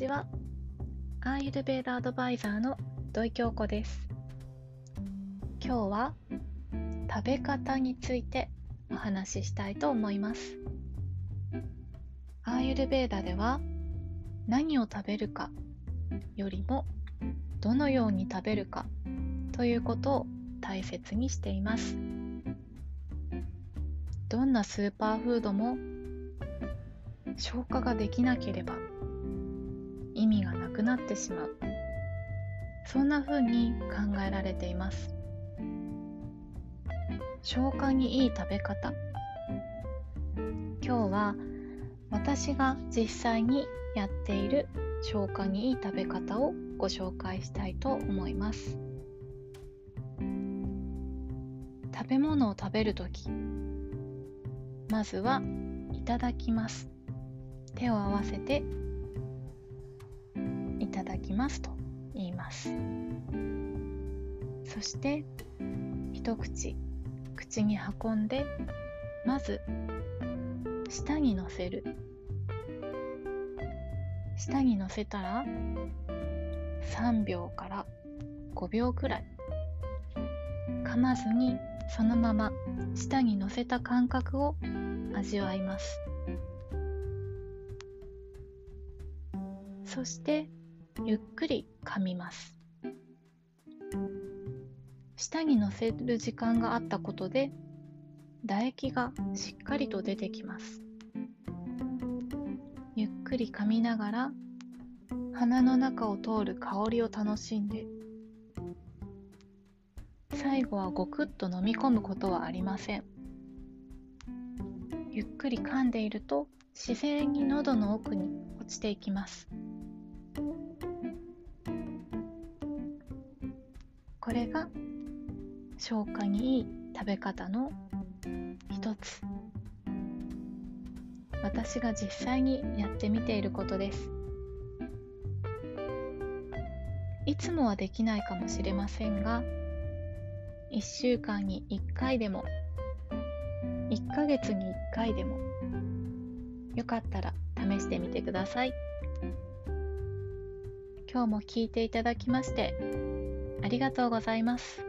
ちは。アーユルベーダアドバイザーの土井京子です。今日は食べ方についてお話ししたいと思います。アーユルベーダでは何を食べるかよりもどのように食べるかということを大切にしています。どんなスーパーフードも消化ができなければ意味がなくなってしまう。そんな風に考えられています。消化にいい食べ方。今日は私が実際にやっている消化にいい食べ方をご紹介したいと思います。食べ物を食べるときまずはいただきます。手を合わせてただきますと言います。そして一口口に運んでまず舌にのせる。舌にのせたら3秒から5秒くらい。噛まずにそのまま舌にのせた感覚を味わいます。そしてゆっくり噛みます。舌にのせる時間があったことで唾液がしっかりと出てきます。ゆっくり噛みながら鼻の中を通る香りを楽しんで最後はごくっと飲み込むことはありません。ゆっくり噛んでいると自然に喉の奥に落ちていきます。これが消化にいい食べ方の一つ。私が実際にやってみていることです。いつもはできないかもしれませんが1週間に1回でも1ヶ月に1回でもよかったら試してみてください。今日も聞いていただきましてありがとうございます。